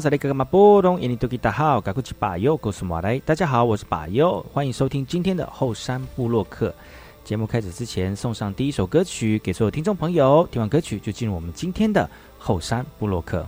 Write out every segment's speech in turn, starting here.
萨利，哥哥马波东，印尼多吉大好，赶快去把右告诉马来。大家好，我是巴尤，欢迎收听今天的后山部落客。节目开始之前，送上第一首歌曲给所有听众朋友。听完歌曲，就进入我们今天的后山部落客。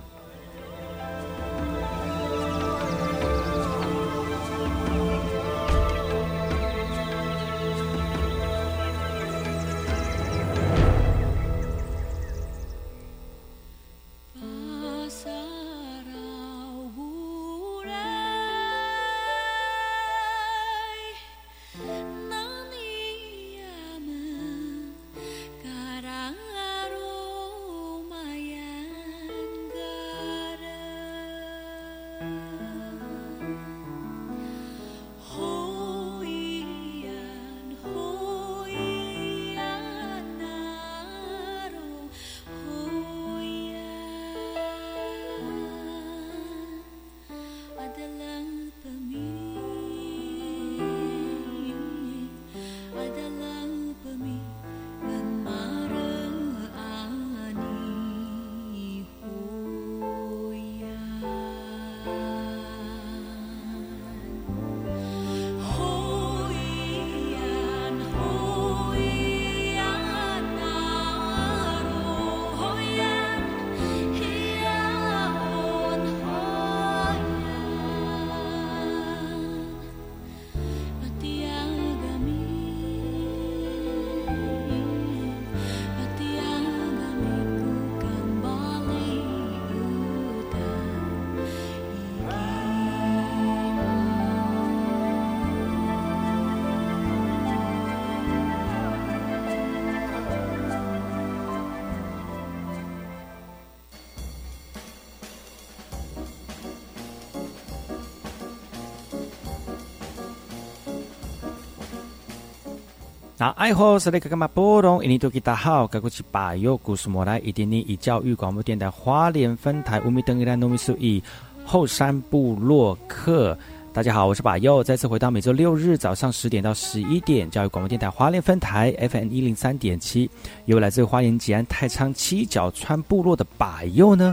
那爱好是那个干嘛波动？印尼多吉大好，该过去把右故事莫来，一点点以教育广播电台花莲分台乌米登伊拉诺米苏以后山部落客。大家好，我是把右，再次回到每周六日早上十点到十一点，教育广播电台华联分台 FM 一零三点七，由来自花莲吉安太仓七角川部落的把右呢。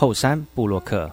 后山布洛克。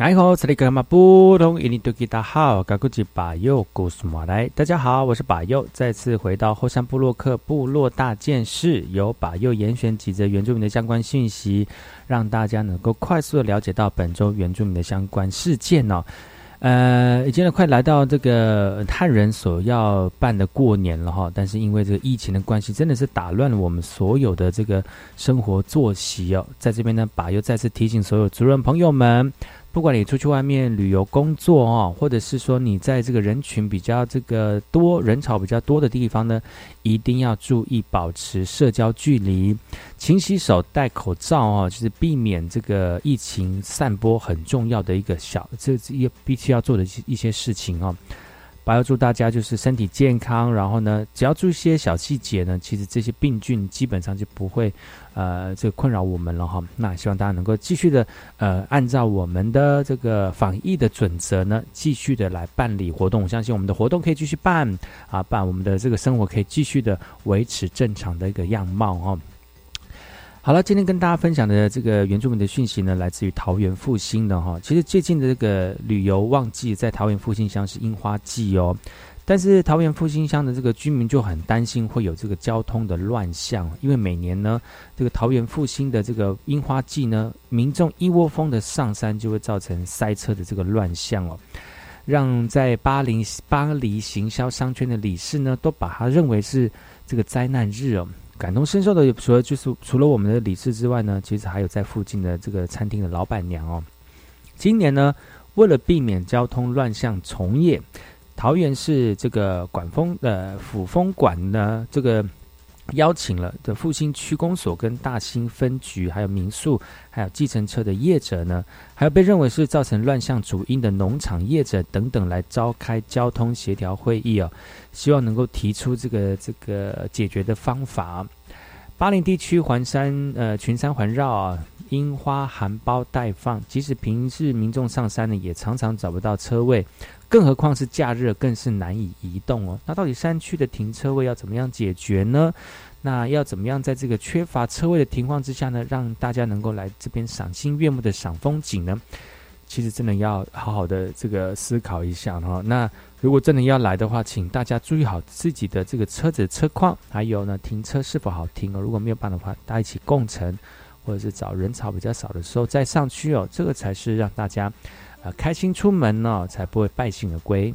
你好，这里格马布隆伊尼多吉达好，嘎古吉巴佑古苏马来，大家好，我是巴佑，再次回到后山部落克部落大件事，由巴佑严选几则原住民的相关讯息，让大家能够快速的了解到本周原住民的相关事件哦。呃，已经呢快来到这个汉人所要办的过年了哈，但是因为这个疫情的关系，真的是打乱了我们所有的这个生活作息哦。在这边呢，巴佑再次提醒所有族人朋友们。不管你出去外面旅游工作哦，或者是说你在这个人群比较这个多人潮比较多的地方呢，一定要注意保持社交距离，勤洗手、戴口罩哦，就是避免这个疫情散播很重要的一个小这一必须要做的一些事情哦。还要祝大家就是身体健康，然后呢，只要注意一些小细节呢，其实这些病菌基本上就不会，呃，这个困扰我们了哈。那希望大家能够继续的，呃，按照我们的这个防疫的准则呢，继续的来办理活动。我相信我们的活动可以继续办啊，办我们的这个生活可以继续的维持正常的一个样貌哈。好了，今天跟大家分享的这个原住民的讯息呢，来自于桃园复兴的哈。其实最近的这个旅游旺季在桃园复兴乡是樱花季哦，但是桃园复兴乡的这个居民就很担心会有这个交通的乱象，因为每年呢，这个桃园复兴的这个樱花季呢，民众一窝蜂的上山，就会造成塞车的这个乱象哦，让在巴黎巴黎行销商圈的理事呢，都把它认为是这个灾难日哦。感同身受的，除了就是除了我们的理事之外呢，其实还有在附近的这个餐厅的老板娘哦。今年呢，为了避免交通乱象重演，桃园市这个管风呃府风管呢，这个邀请了的复兴区公所跟大兴分局，还有民宿，还有计程车的业者呢，还有被认为是造成乱象主因的农场业者等等，来召开交通协调会议哦。希望能够提出这个这个解决的方法。巴林地区环山呃群山环绕啊，樱花含苞待放，即使平日民众上山呢，也常常找不到车位，更何况是假日，更是难以移动哦。那到底山区的停车位要怎么样解决呢？那要怎么样在这个缺乏车位的情况之下呢，让大家能够来这边赏心悦目的赏风景呢？其实真的要好好的这个思考一下哈。那如果真的要来的话，请大家注意好自己的这个车子车况，还有呢停车是否好停哦。如果没有办的话，大家一起共乘，或者是找人潮比较少的时候再上去哦。这个才是让大家呃开心出门呢，才不会败兴而归。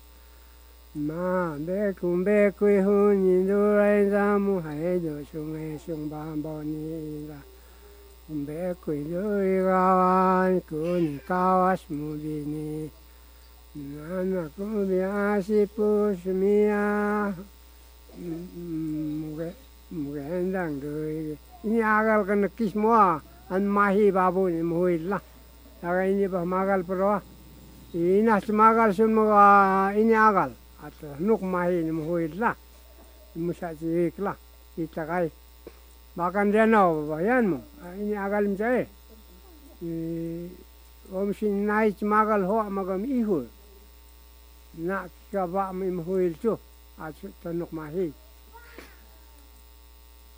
ma be kum be kui hu ni du ai ra mu hai do chung e chung ba bo ni ra kum be kui du i ga wa ku ni ka wa mu bi ni na na ku bi a si pu shi mi a mu ge mu ge en dang du ni a ga ka na kis mo a an ma hi ba bu ni mu i la ta ga ni ba ma gal pro a ina smagal sun mo ga ini agal at nuk mahi ni muhuid la. Ni musa ci la. Kita kai makan dia no bayan mo. Ah, ini agal mi cai eh. eh, om sin nai ci magal ho magam ihu na ka ba mi muhuid chu at to nuk mahi.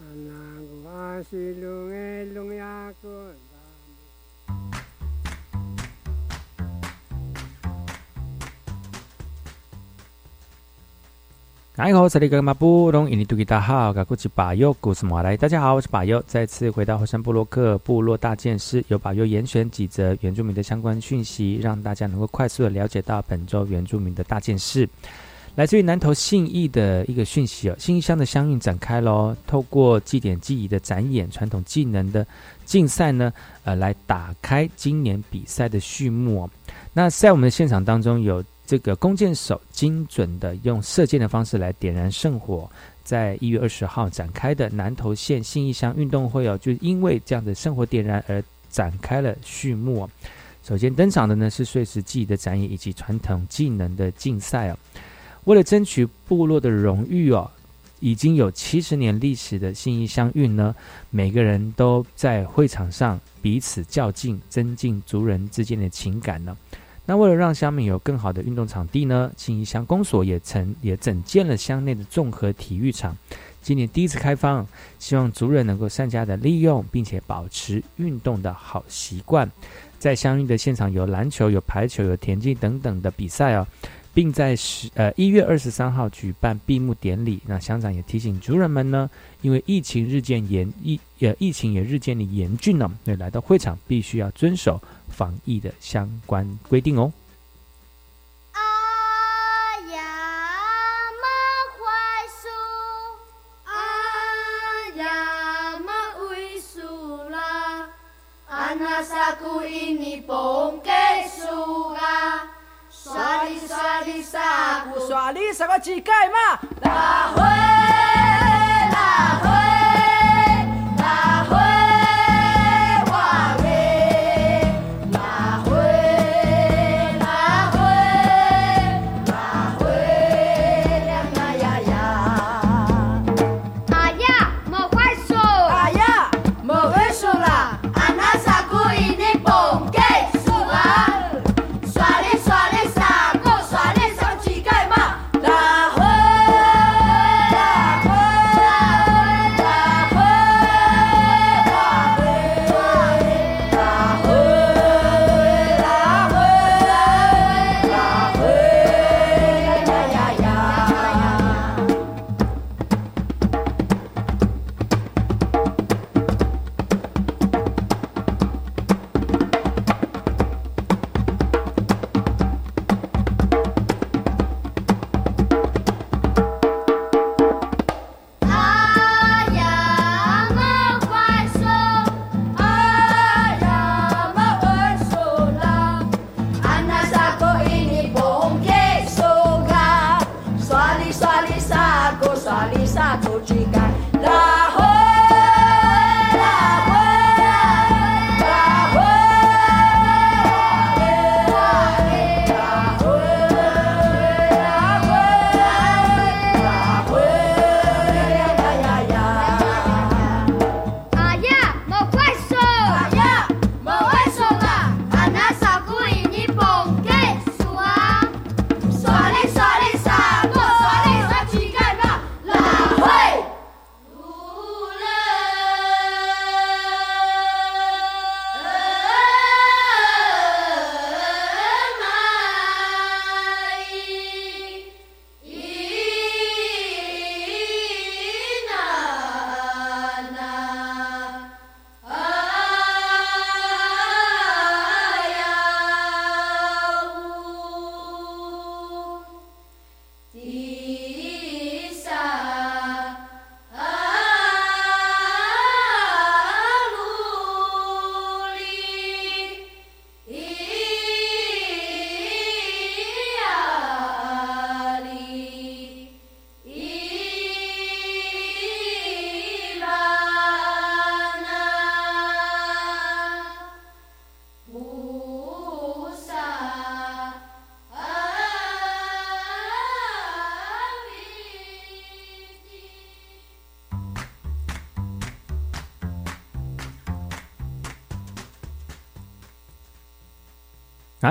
Anang ah, ko asilungay lungyakon 是马布隆印尼土著大号，我是巴佑，故事马来。大家好，我是巴佑，再次回到火山部落克部落大件事，由巴佑严选几则原住民的相关讯息，让大家能够快速的了解到本周原住民的大件事。来自于南投信义的一个讯息哦，信义乡的乡运展开喽，透过祭典技艺的展演、传统技能的竞赛呢，呃，来打开今年比赛的序幕哦。那在我们的现场当中，有这个弓箭手精准的用射箭的方式来点燃圣火，在一月二十号展开的南投县信义乡运动会哦，就因为这样的圣火点燃而展开了序幕。首先登场的呢是碎石技艺的展演以及传统技能的竞赛哦。为了争取部落的荣誉哦，已经有七十年历史的信义乡运呢，每个人都在会场上彼此较劲，增进族人之间的情感呢。那为了让乡民有更好的运动场地呢，信义乡公所也曾也整建了乡内的综合体育场，今年第一次开放，希望族人能够善加的利用，并且保持运动的好习惯。在相应的现场有篮球、有排球、有田径等等的比赛哦。并在十呃一月二十三号举办闭幕典礼。那乡长也提醒族人们呢，因为疫情日渐严疫呃疫情也日渐的严峻了，所以来到会场必须要遵守防疫的相关规定哦。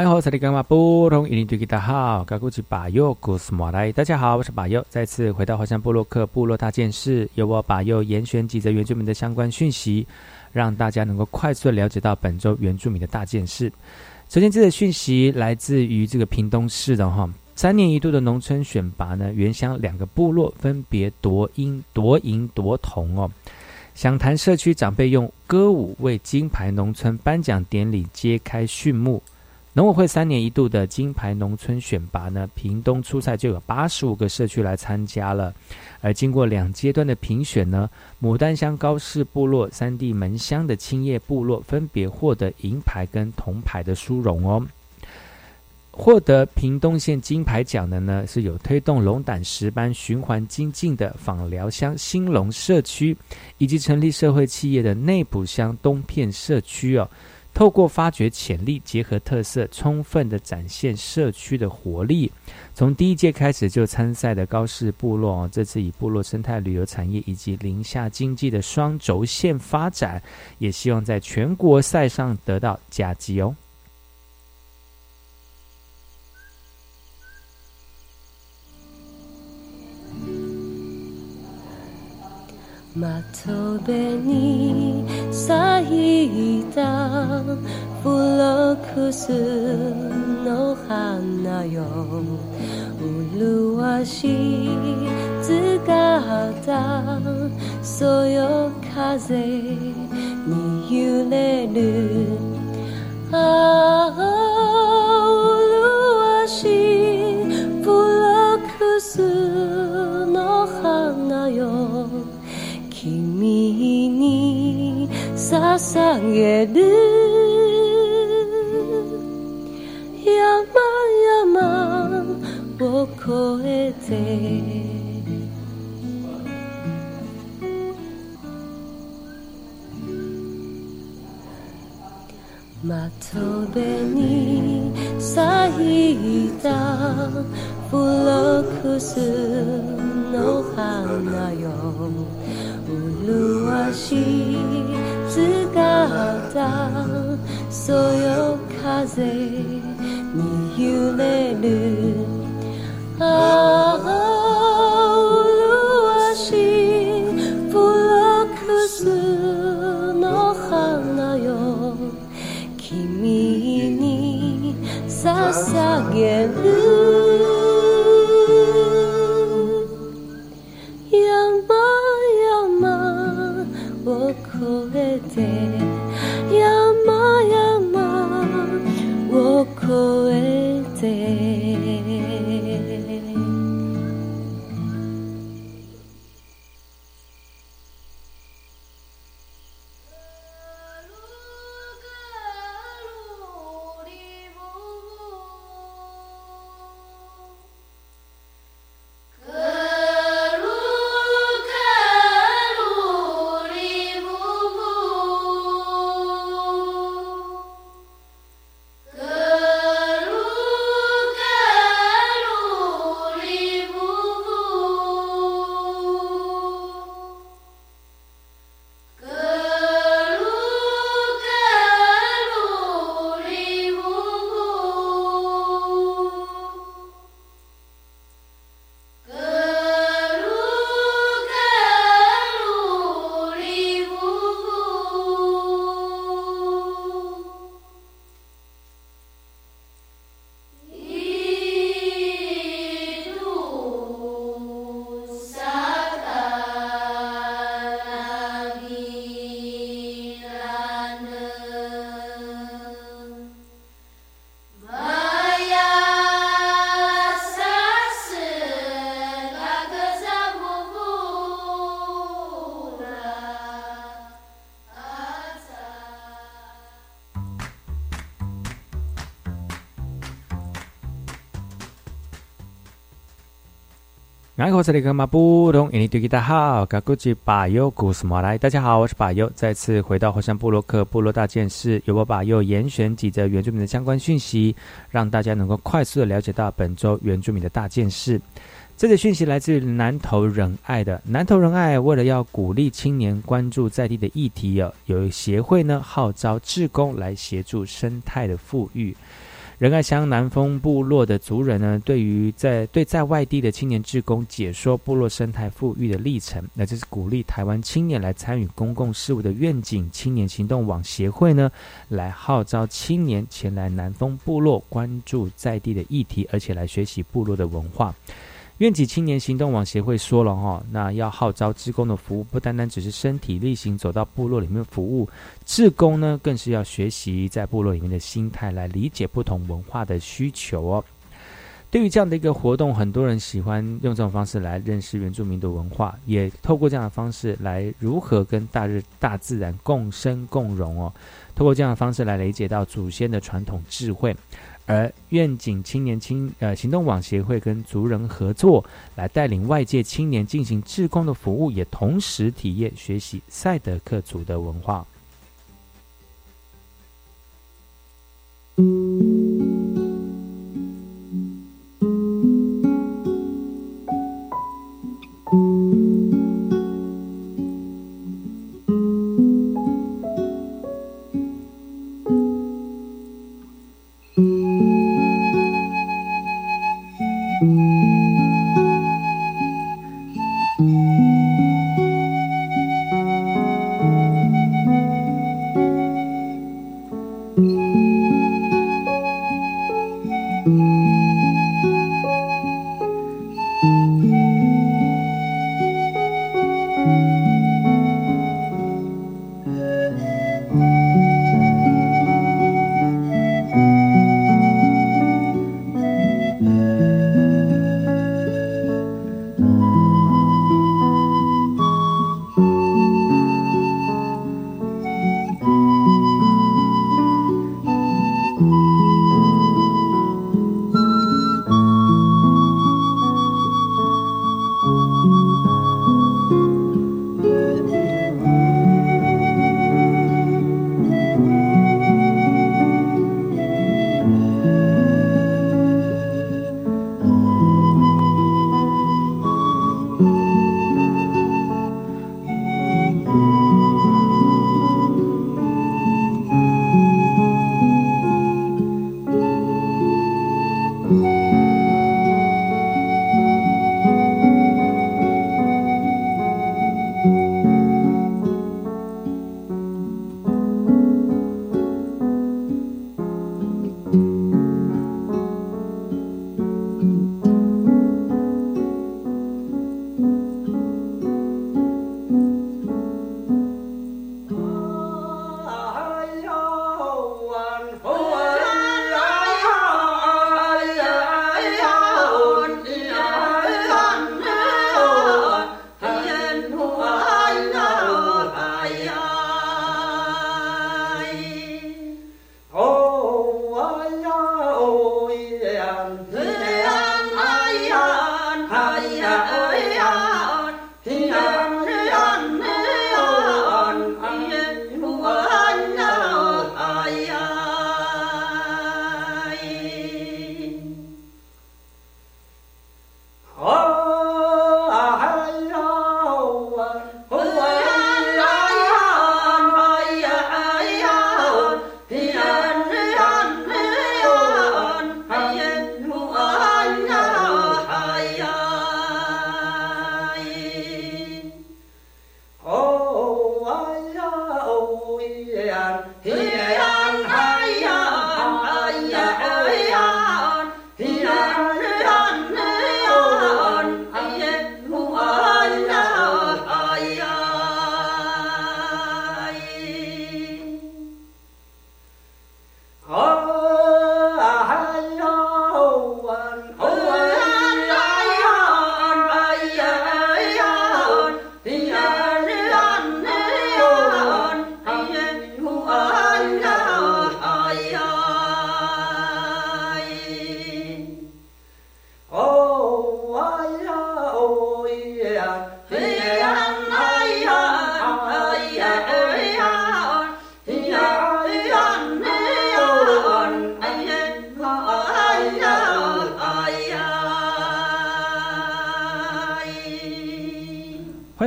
家好，这里干嘛不同？一零对吉大好，高古吉巴佑古斯莫来。大家好，我是巴佑，再次回到华山部落克部落大件事，由我巴佑严选几则原住民的相关讯息，让大家能够快速的了解到本周原住民的大件事。首先，这则讯息来自于这个屏东市的哈，三年一度的农村选拔呢，原乡两个部落分别夺银夺银夺铜哦。想谈社区长辈用歌舞为金牌农村颁奖典礼揭开序幕。农委会三年一度的金牌农村选拔呢，屏东初赛就有八十五个社区来参加了。而经过两阶段的评选呢，牡丹乡高氏部落、三地门乡的青叶部落分别获得银牌跟铜牌的殊荣哦。获得屏东县金牌奖的呢，是有推动龙胆石斑循环精进的访寮乡兴隆社区，以及成立社会企业的内埔乡东片社区哦。透过发掘潜力，结合特色，充分的展现社区的活力。从第一届开始就参赛的高氏部落哦，这次以部落生态旅游产业以及宁夏经济的双轴线发展，也希望在全国赛上得到佳绩哦。窓辺に咲いたフロックスの花よ。麗しい姿そよ風に揺れる。ああ麗しいフロックスの花よ。に捧げる。山々を越えて。窓辺に咲いたフロックスの花よ。麗しい姿そよ風に揺れるああ麗しいプロックスの花よ君に捧げる大家好，我是巴友，再次回到火山部落克部落大件事，由我巴友严选几则原住民的相关讯息，让大家能够快速的了解到本周原住民的大件事。这则讯息来自南投仁爱的南投仁爱，为了要鼓励青年关注在地的议题，有有协会呢号召志工来协助生态的富裕。仁爱乡南丰部落的族人呢，对于在对在外地的青年志工解说部落生态富裕的历程，那这是鼓励台湾青年来参与公共事务的愿景。青年行动网协会呢，来号召青年前来南丰部落关注在地的议题，而且来学习部落的文化。愿景青年行动网协会说了哈，那要号召志工的服务，不单单只是身体力行走到部落里面服务，志工呢更是要学习在部落里面的心态，来理解不同文化的需求哦。对于这样的一个活动，很多人喜欢用这种方式来认识原住民的文化，也透过这样的方式来如何跟大日大自然共生共荣哦。透过这样的方式来理解到祖先的传统智慧。而愿景青年青呃行动网协会跟族人合作，来带领外界青年进行志工的服务，也同时体验学习赛德克族的文化。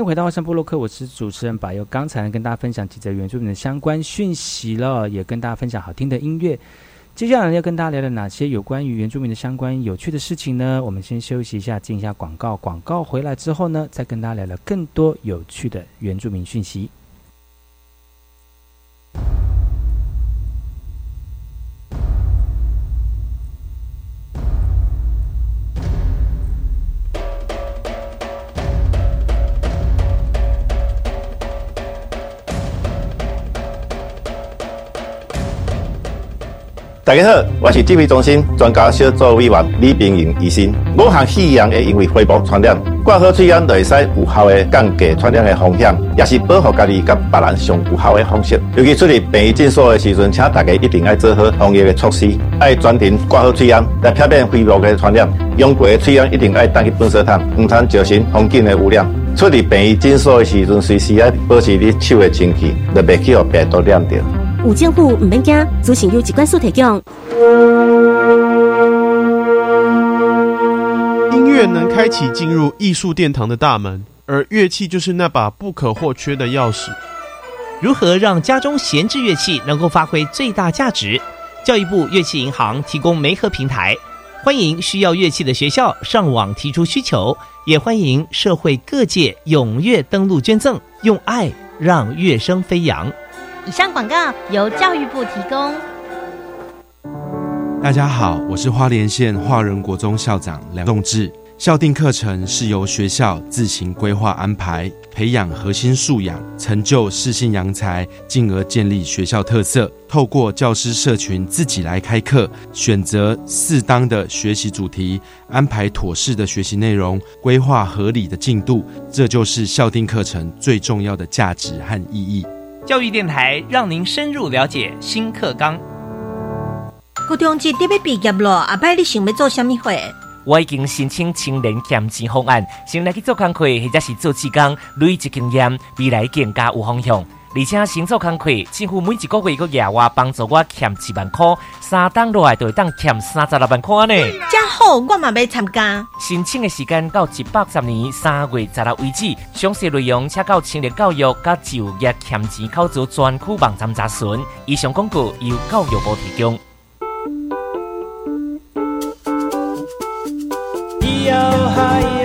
回到外山部落客，我是主持人柏佑。刚才跟大家分享几则原住民的相关讯息了，也跟大家分享好听的音乐。接下来要跟大家聊聊哪些有关于原住民的相关有趣的事情呢？我们先休息一下，进一下广告。广告回来之后呢，再跟大家聊聊更多有趣的原住民讯息。大家好，我是指挥中心专家小组委员李冰莹医生。某项肺炎会因为飞沫传染，挂好嘴烟就会使有效的降低传染的风险，也是保护家己甲别人上有效的方式。尤其出入病院诊所的时阵，请大家一定要做好防疫的措施，爱专程挂好嘴烟来避免飞沫的传染。用过的嘴烟一定爱带去粪扫桶，唔通造成环境的污染。出入病院诊所的时阵，随时要保持你手的清气，就袂去互病毒染着。有政府唔免惊，资讯由机关所提供。音乐能开启进入艺术殿堂的大门，而乐器就是那把不可或缺的钥匙。如何让家中闲置乐器能够发挥最大价值？教育部乐器银行提供媒合平台，欢迎需要乐器的学校上网提出需求，也欢迎社会各界踊跃登录捐赠，用爱让乐声飞扬。以上广告由教育部提供。大家好，我是花莲县华仁国中校长梁栋志。校定课程是由学校自行规划安排，培养核心素养，成就适性扬才，进而建立学校特色。透过教师社群自己来开课，选择适当的学习主题，安排妥适的学习内容，规划合理的进度，这就是校定课程最重要的价值和意义。教育电台让您深入了解新课纲。高中级你要毕业了，阿伯你想要做什么会？我已经申请青年减钱方案，先来去做工课或者是做志工，累积经验，未来更加有方向。而且先做工课，几乎每一个月个额外帮助我欠一万块，三档落来就会当欠三十六万块呢。真好，我嘛要参加。申请的时间到一百十年三月十六为止，详细内容请到青年教育甲就业欠钱考助专区网站查询。以上广告由教育部提供。谁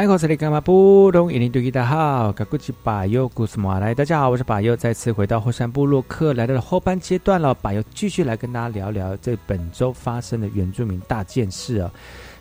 哎，我是你干嘛不懂？印尼对大家好，我是巴佑，古斯马来。大家好，我是巴佑，再次回到后山部落客，来到了后半阶段了。巴佑继续来跟大家聊聊这本周发生的原住民大件事啊。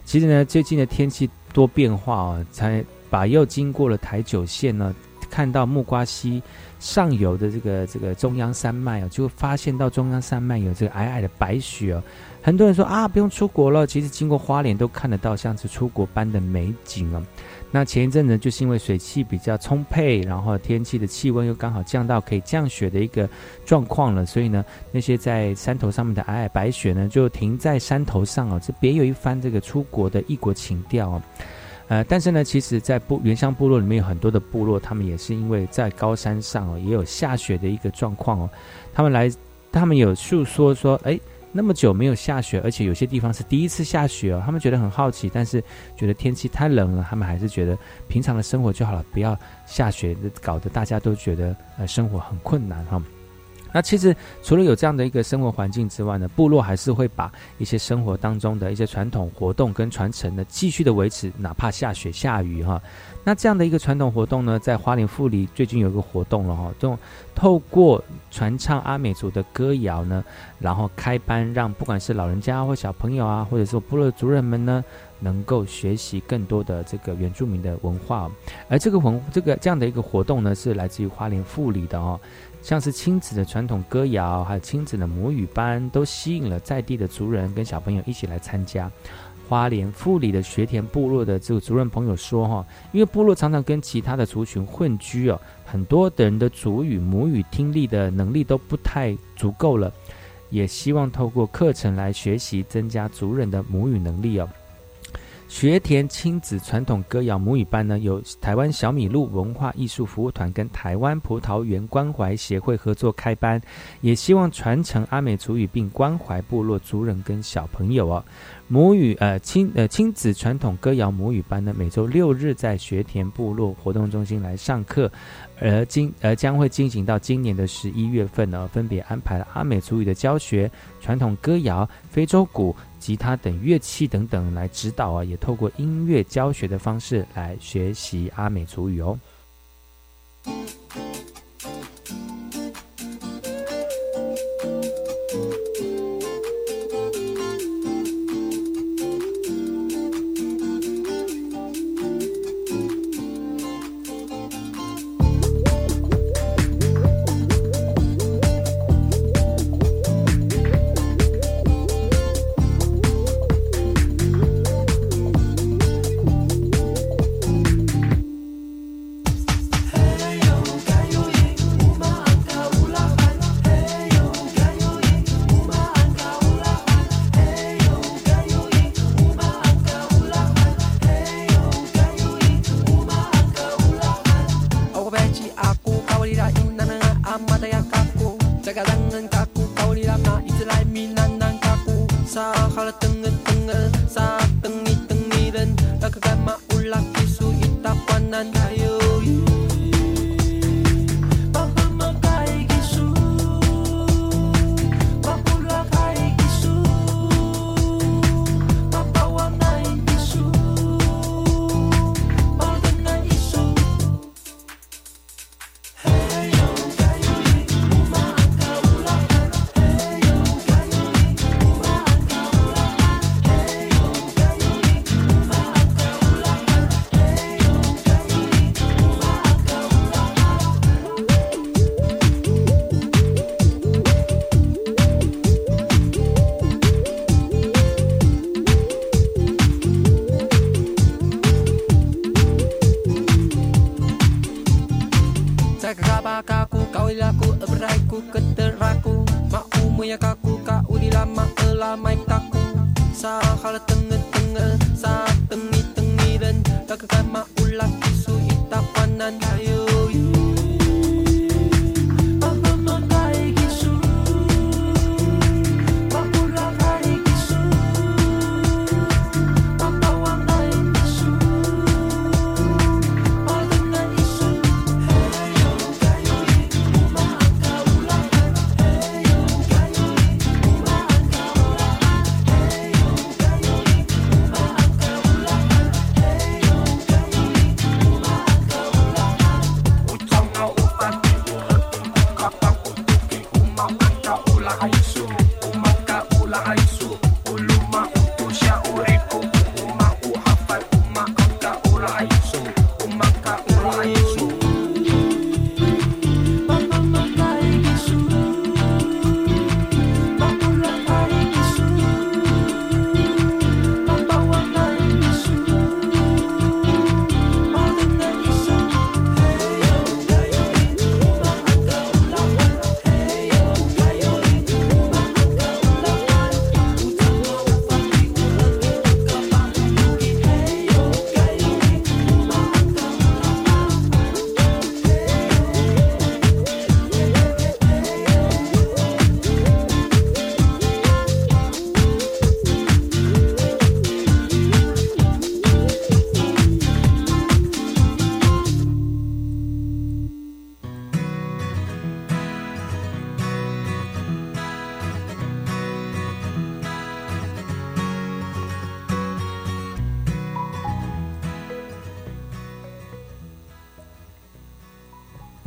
其实呢，最近的天气多变化啊，才巴佑经过了台九线呢，看到木瓜溪上游的这个这个中央山脉啊，就发现到中央山脉有这个皑皑的白雪哦。很多人说啊，不用出国了。其实经过花莲都看得到像是出国般的美景啊。那前一阵呢，就是因为水汽比较充沛，然后天气的气温又刚好降到可以降雪的一个状况了，所以呢，那些在山头上面的皑皑白雪呢，就停在山头上哦，这别有一番这个出国的异国情调哦。呃，但是呢，其实，在部原乡部落里面有很多的部落，他们也是因为在高山上哦，也有下雪的一个状况哦。他们来，他们有诉说说，哎。那么久没有下雪，而且有些地方是第一次下雪哦，他们觉得很好奇，但是觉得天气太冷了，他们还是觉得平常的生活就好了，不要下雪，搞得大家都觉得呃生活很困难哈。那其实除了有这样的一个生活环境之外呢，部落还是会把一些生活当中的一些传统活动跟传承呢继续的维持，哪怕下雪下雨哈。那这样的一个传统活动呢，在花莲富里最近有一个活动了哈，这种透过传唱阿美族的歌谣呢，然后开班让不管是老人家或小朋友啊，或者说部落族人们呢，能够学习更多的这个原住民的文化。而这个文这个这样的一个活动呢，是来自于花莲富里的哦。像是亲子的传统歌谣，还有亲子的母语班，都吸引了在地的族人跟小朋友一起来参加。花莲富里的学田部落的这个族人朋友说：“哈，因为部落常常跟其他的族群混居哦，很多的人的族语、母语听力的能力都不太足够了，也希望透过课程来学习，增加族人的母语能力哦。”学田亲子传统歌谣母语班呢，由台湾小米露文化艺术服务团跟台湾葡萄园关怀协会合作开班，也希望传承阿美族语并关怀部落族人跟小朋友哦。母语呃亲呃亲子传统歌谣母语班呢，每周六日在学田部落活动中心来上课，而今而将会进行到今年的十一月份呢，分别安排了阿美族语的教学、传统歌谣、非洲鼓、吉他等乐器等等来指导啊，也透过音乐教学的方式来学习阿美族语哦。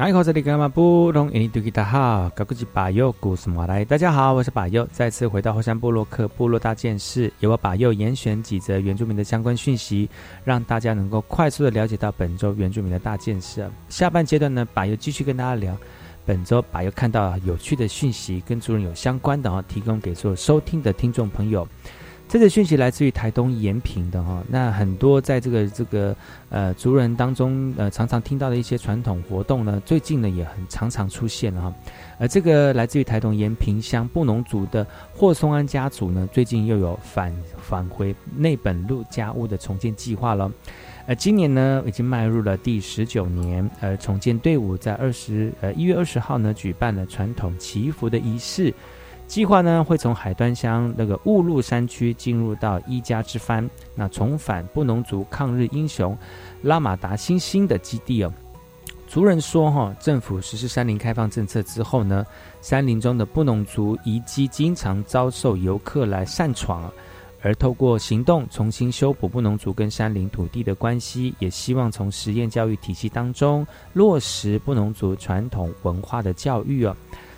你好，这里干嘛不懂？印度吉他好，高古吉巴佑古斯马来。大家好，我是巴佑，再次回到后山部落克部落大件事，由我巴佑严选几则原住民的相关讯息，让大家能够快速的了解到本周原住民的大件事。下半阶段呢，巴佑继续跟大家聊本周巴佑看到有趣的讯息，跟族人有相关的哦，提供给所有收听的听众朋友。这个讯息来自于台东延平的哈，那很多在这个这个呃族人当中呃常常听到的一些传统活动呢，最近呢也很常常出现了哈。而这个来自于台东延平乡布农族的霍松安家族呢，最近又有返返回内本路家屋的重建计划了。呃，今年呢已经迈入了第十九年，呃，重建队伍在二十呃一月二十号呢举办了传统祈福的仪式。计划呢会从海端乡那个雾鹿山区进入到伊家之藩，那重返布农族抗日英雄拉马达星星的基地哦。族人说哈，政府实施山林开放政策之后呢，山林中的布农族遗迹经常遭受游客来擅闯。而透过行动重新修补布农族跟山林土地的关系，也希望从实验教育体系当中落实布农族传统文化的教育哦。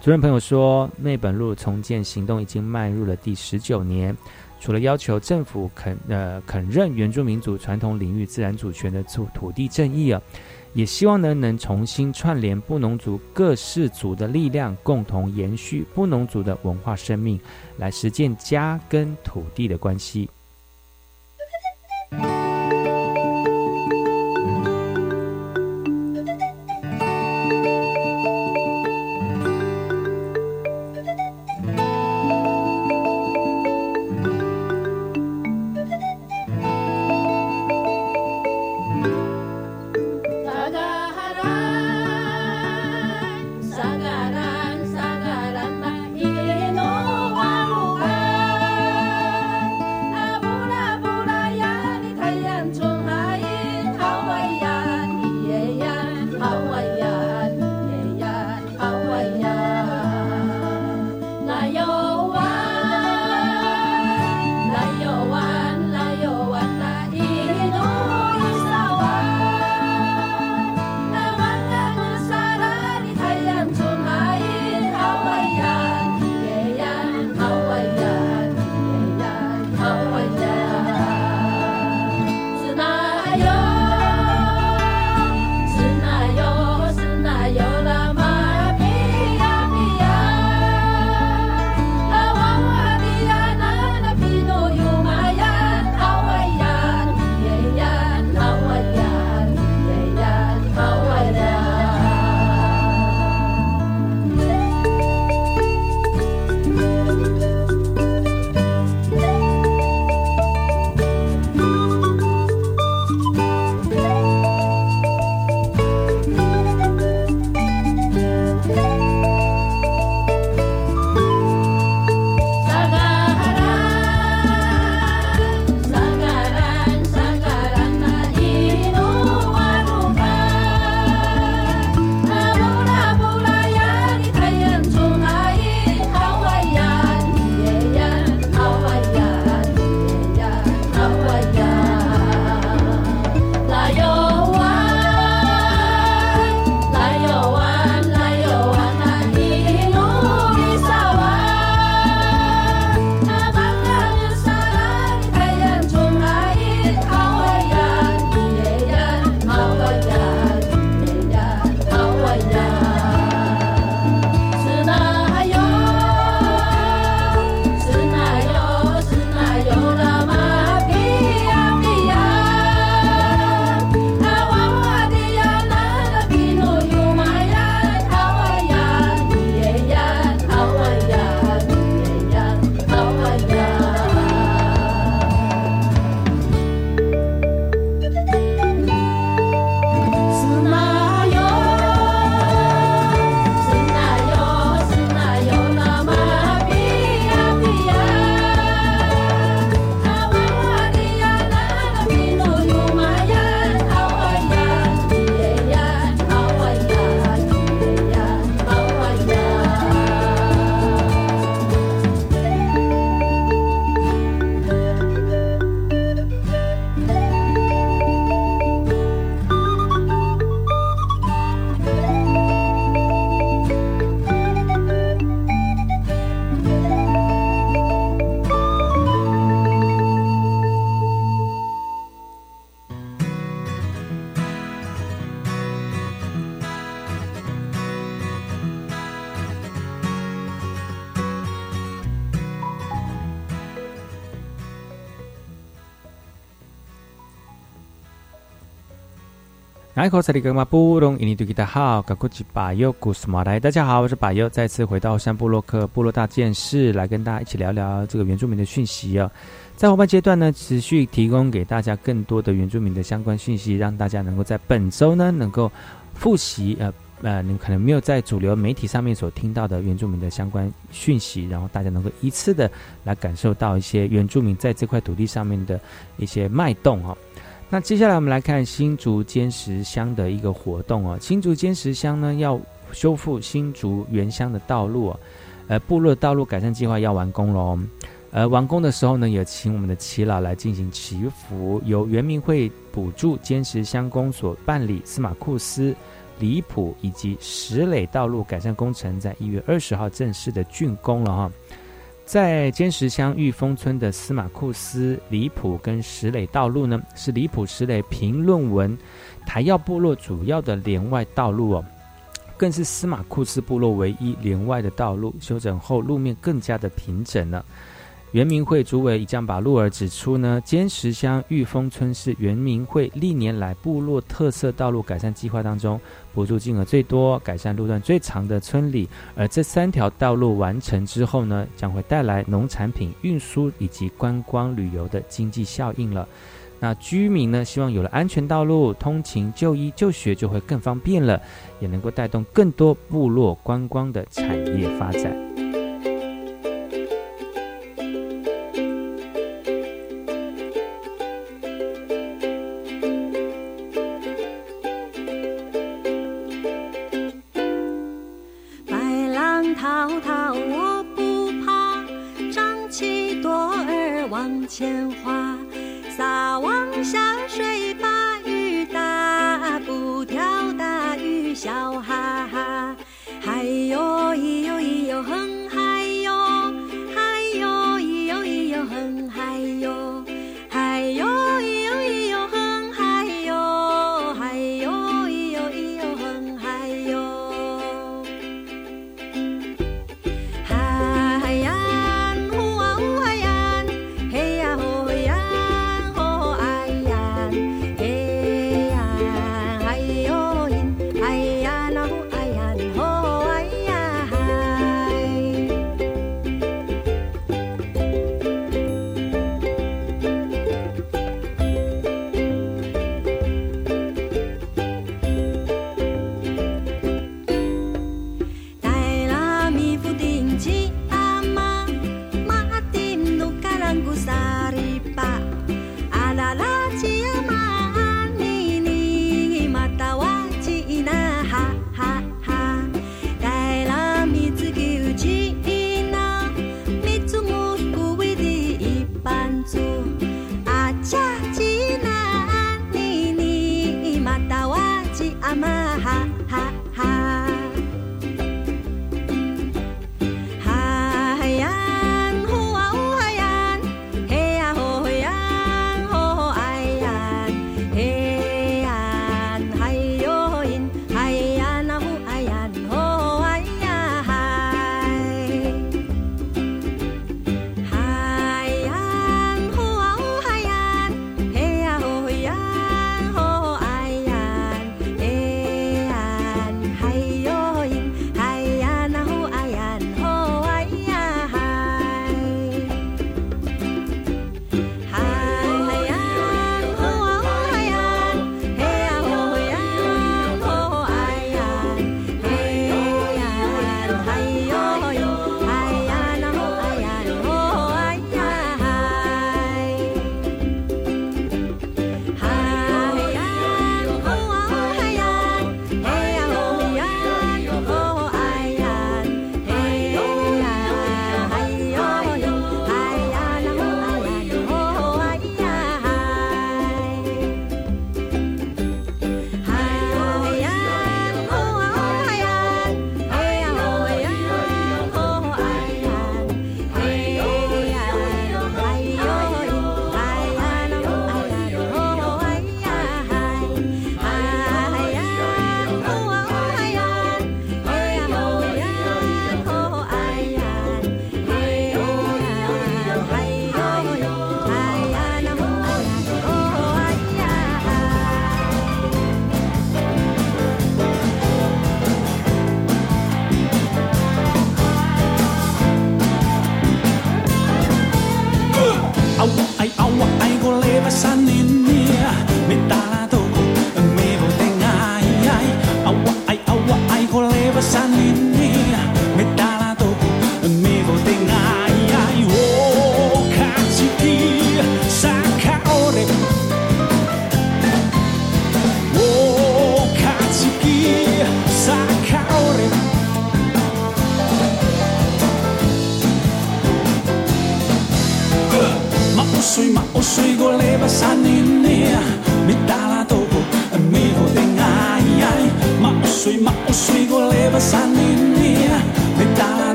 主任朋友说，内本路重建行动已经迈入了第十九年，除了要求政府肯呃肯认原住民族传统领域自然主权的土土地正义啊。也希望呢，能重新串联布农族各氏族的力量，共同延续布农族的文化生命，来实践家跟土地的关系。大家好，我是巴友，再次回到山部落克部落大件事，来跟大家一起聊聊这个原住民的讯息啊。在后半阶段呢，持续提供给大家更多的原住民的相关讯息，让大家能够在本周呢能够复习呃呃，你可能没有在主流媒体上面所听到的原住民的相关讯息，然后大家能够一次的来感受到一些原住民在这块土地上面的一些脉动哈。那接下来我们来看新竹尖石乡的一个活动哦，新竹尖石乡呢要修复新竹原乡的道路哦，呃，部落道路改善计划要完工喽。而完工的时候呢，也请我们的耆老来进行祈福，由原民会补助坚石乡公所办理司马库斯、离谱以及石垒道路改善工程，在一月二十号正式的竣工了哈。在坚石乡玉峰村的司马库斯、离谱跟石垒道路呢，是离谱石垒评论文台要部落主要的连外道路哦，更是司马库斯部落唯一连外的道路，修整后路面更加的平整了。原民会主委已将把路儿指出呢，坚石乡玉峰村是原民会历年来部落特色道路改善计划当中补助金额最多、改善路段最长的村里。而这三条道路完成之后呢，将会带来农产品运输以及观光旅游的经济效应了。那居民呢，希望有了安全道路，通勤、就医、就学就会更方便了，也能够带动更多部落观光的产业发展。钱花撒网下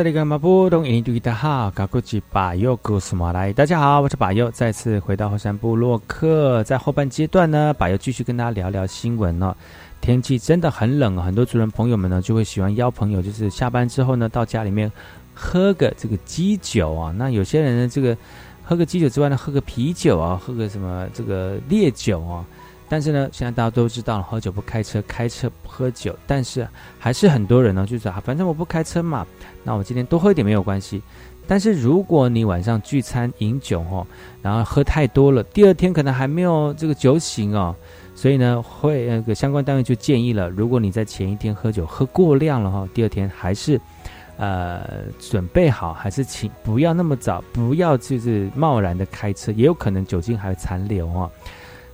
这里个马布东印度的好，高古吉巴佑古斯马来，大家好，我是巴佑，再次回到后山部落客，在后半阶段呢，巴佑继续跟大家聊聊新闻了。天气真的很冷，很多族人朋友们呢就会喜欢邀朋友，就是下班之后呢到家里面喝个这个鸡酒啊。那有些人呢，这个喝个鸡酒之外呢，喝个啤酒啊，喝个什么这个烈酒啊。但是呢，现在大家都知道了，喝酒不开车，开车不喝酒。但是还是很多人呢，就是啊，反正我不开车嘛，那我今天多喝一点没有关系。但是如果你晚上聚餐饮酒哦，然后喝太多了，第二天可能还没有这个酒醒哦，所以呢，会那个相关单位就建议了，如果你在前一天喝酒喝过量了哈，第二天还是呃准备好，还是请不要那么早，不要就是贸然的开车，也有可能酒精还残留啊。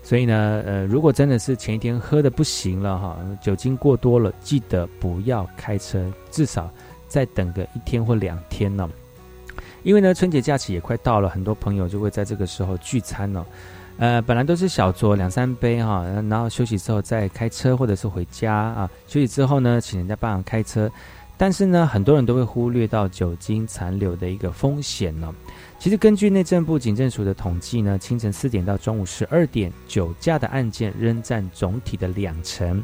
所以呢，呃，如果真的是前一天喝的不行了哈，酒精过多了，记得不要开车，至少再等个一天或两天呢。因为呢，春节假期也快到了，很多朋友就会在这个时候聚餐了。呃，本来都是小酌两三杯哈，然后休息之后再开车或者是回家啊。休息之后呢，请人家帮忙开车，但是呢，很多人都会忽略到酒精残留的一个风险呢。其实根据内政部警政署的统计呢，清晨四点到中午十二点，酒驾的案件仍占总体的两成，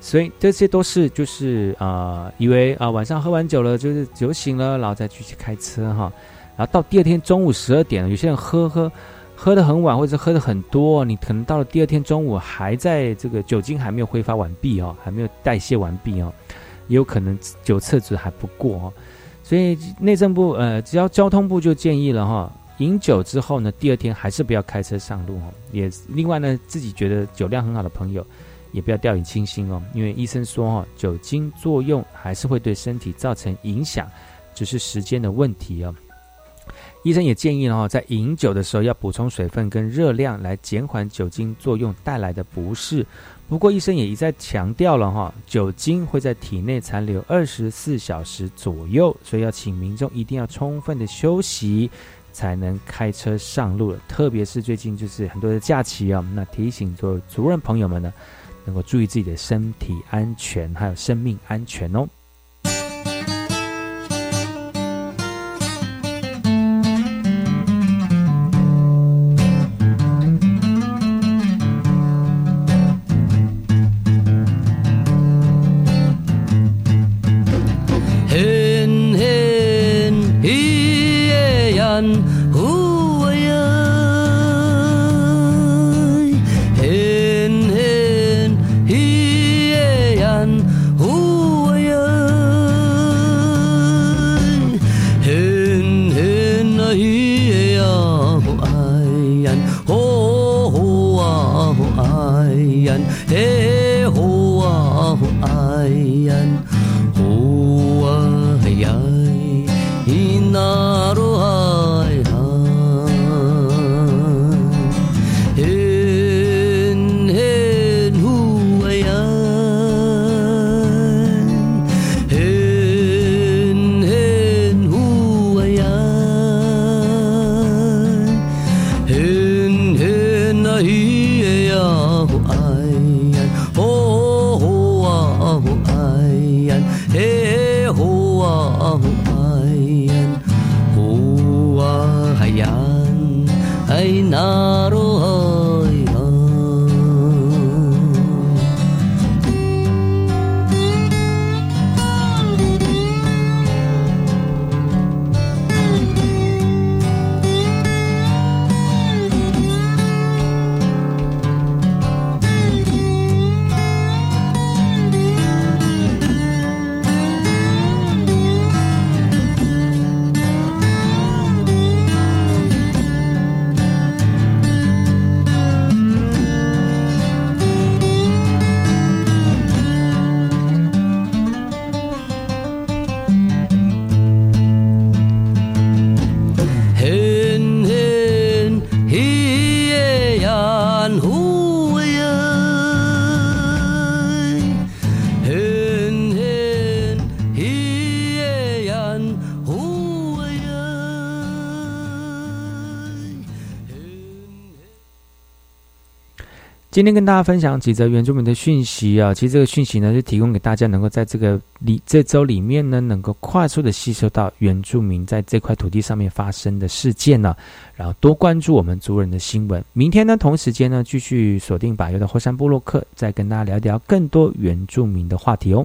所以这些都是就是呃，以为啊晚上喝完酒了就是酒醒了，然后再继续开车哈，然后到第二天中午十二点，有些人喝喝喝的很晚，或者喝的很多，你可能到了第二天中午还在这个酒精还没有挥发完毕哦，还没有代谢完毕哦，也有可能酒测值还不过哦。所以内政部呃，只要交通部就建议了哈，饮酒之后呢，第二天还是不要开车上路哦。也另外呢，自己觉得酒量很好的朋友，也不要掉以轻心哦，因为医生说哈，酒精作用还是会对身体造成影响，只是时间的问题哦。医生也建议呢，在饮酒的时候要补充水分跟热量，来减缓酒精作用带来的不适。不过，医生也一再强调了哈，酒精会在体内残留二十四小时左右，所以要请民众一定要充分的休息，才能开车上路了。特别是最近就是很多的假期啊，那提醒做族人朋友们呢，能够注意自己的身体安全，还有生命安全哦。今天跟大家分享几则原住民的讯息啊，其实这个讯息呢，是提供给大家能够在这个里这周里面呢，能够快速的吸收到原住民在这块土地上面发生的事件呢，然后多关注我们族人的新闻。明天呢，同时间呢，继续锁定百优的后山部落客，再跟大家聊聊更多原住民的话题哦。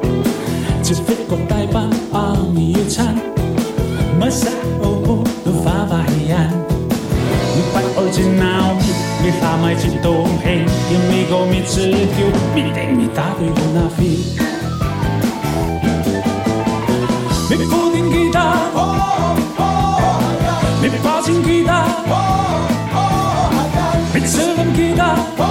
似福國大班阿米爾餐，乜殺奧布都花花人，不愛只鬧咪花咪只動氣，要咪個咪只叫咪定咪打對換那飛。你固定記得，你把錢記得，你責任記得。